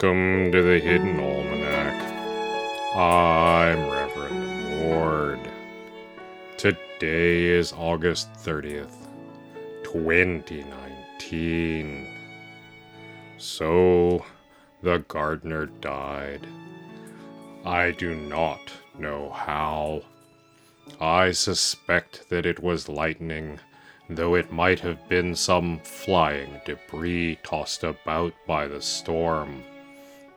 Welcome to the Hidden Almanac. I'm Reverend Mord. Today is August 30th, 2019. So, the gardener died. I do not know how. I suspect that it was lightning, though it might have been some flying debris tossed about by the storm.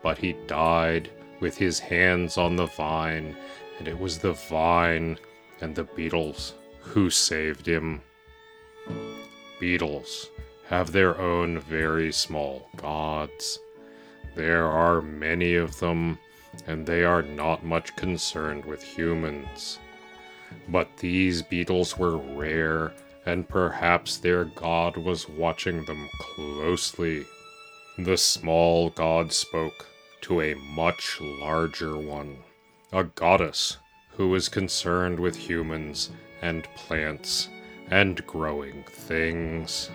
But he died with his hands on the vine, and it was the vine and the beetles who saved him. Beetles have their own very small gods. There are many of them, and they are not much concerned with humans. But these beetles were rare, and perhaps their god was watching them closely. The small god spoke to a much larger one, a goddess who was concerned with humans and plants and growing things.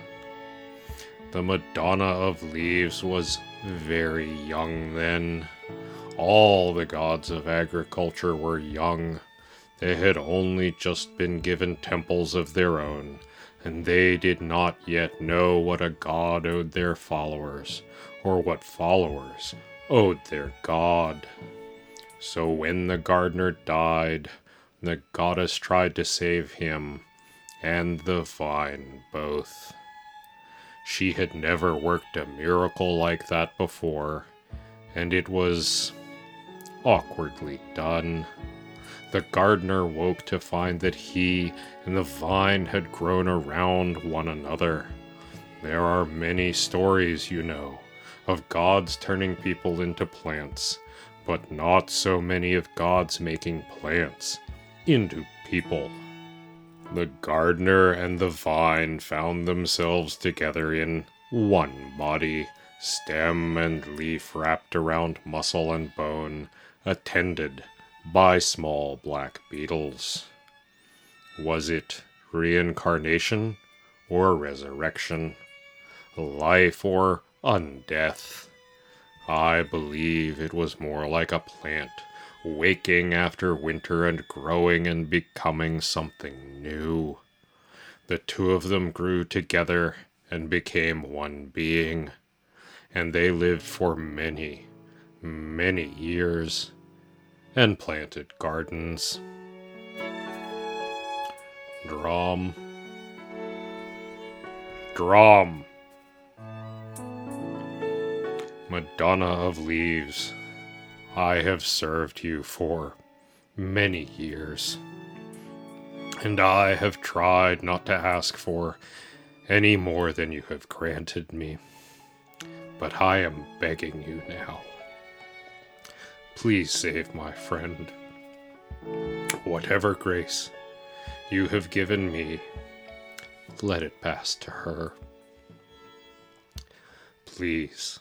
The Madonna of Leaves was very young then. All the gods of agriculture were young. They had only just been given temples of their own, and they did not yet know what a god owed their followers, or what followers owed their god. So when the gardener died, the goddess tried to save him and the vine both. She had never worked a miracle like that before, and it was awkwardly done. The gardener woke to find that he and the vine had grown around one another. There are many stories, you know, of gods turning people into plants, but not so many of gods making plants into people. The gardener and the vine found themselves together in one body, stem and leaf wrapped around muscle and bone, attended by small black beetles. Was it reincarnation or resurrection? Life or undeath? I believe it was more like a plant waking after winter and growing and becoming something new. The two of them grew together and became one being, and they lived for many, many years and planted gardens. Drum. Drum. Madonna of Leaves. I have served you for many years, and I have tried not to ask for any more than you have granted me. But I am begging you now. Please save my friend. Whatever grace you have given me, let it pass to her. Please.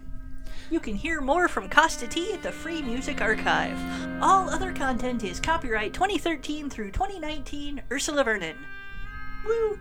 You can hear more from Kosta T at the Free Music Archive. All other content is copyright 2013 through 2019 Ursula Vernon. Woo!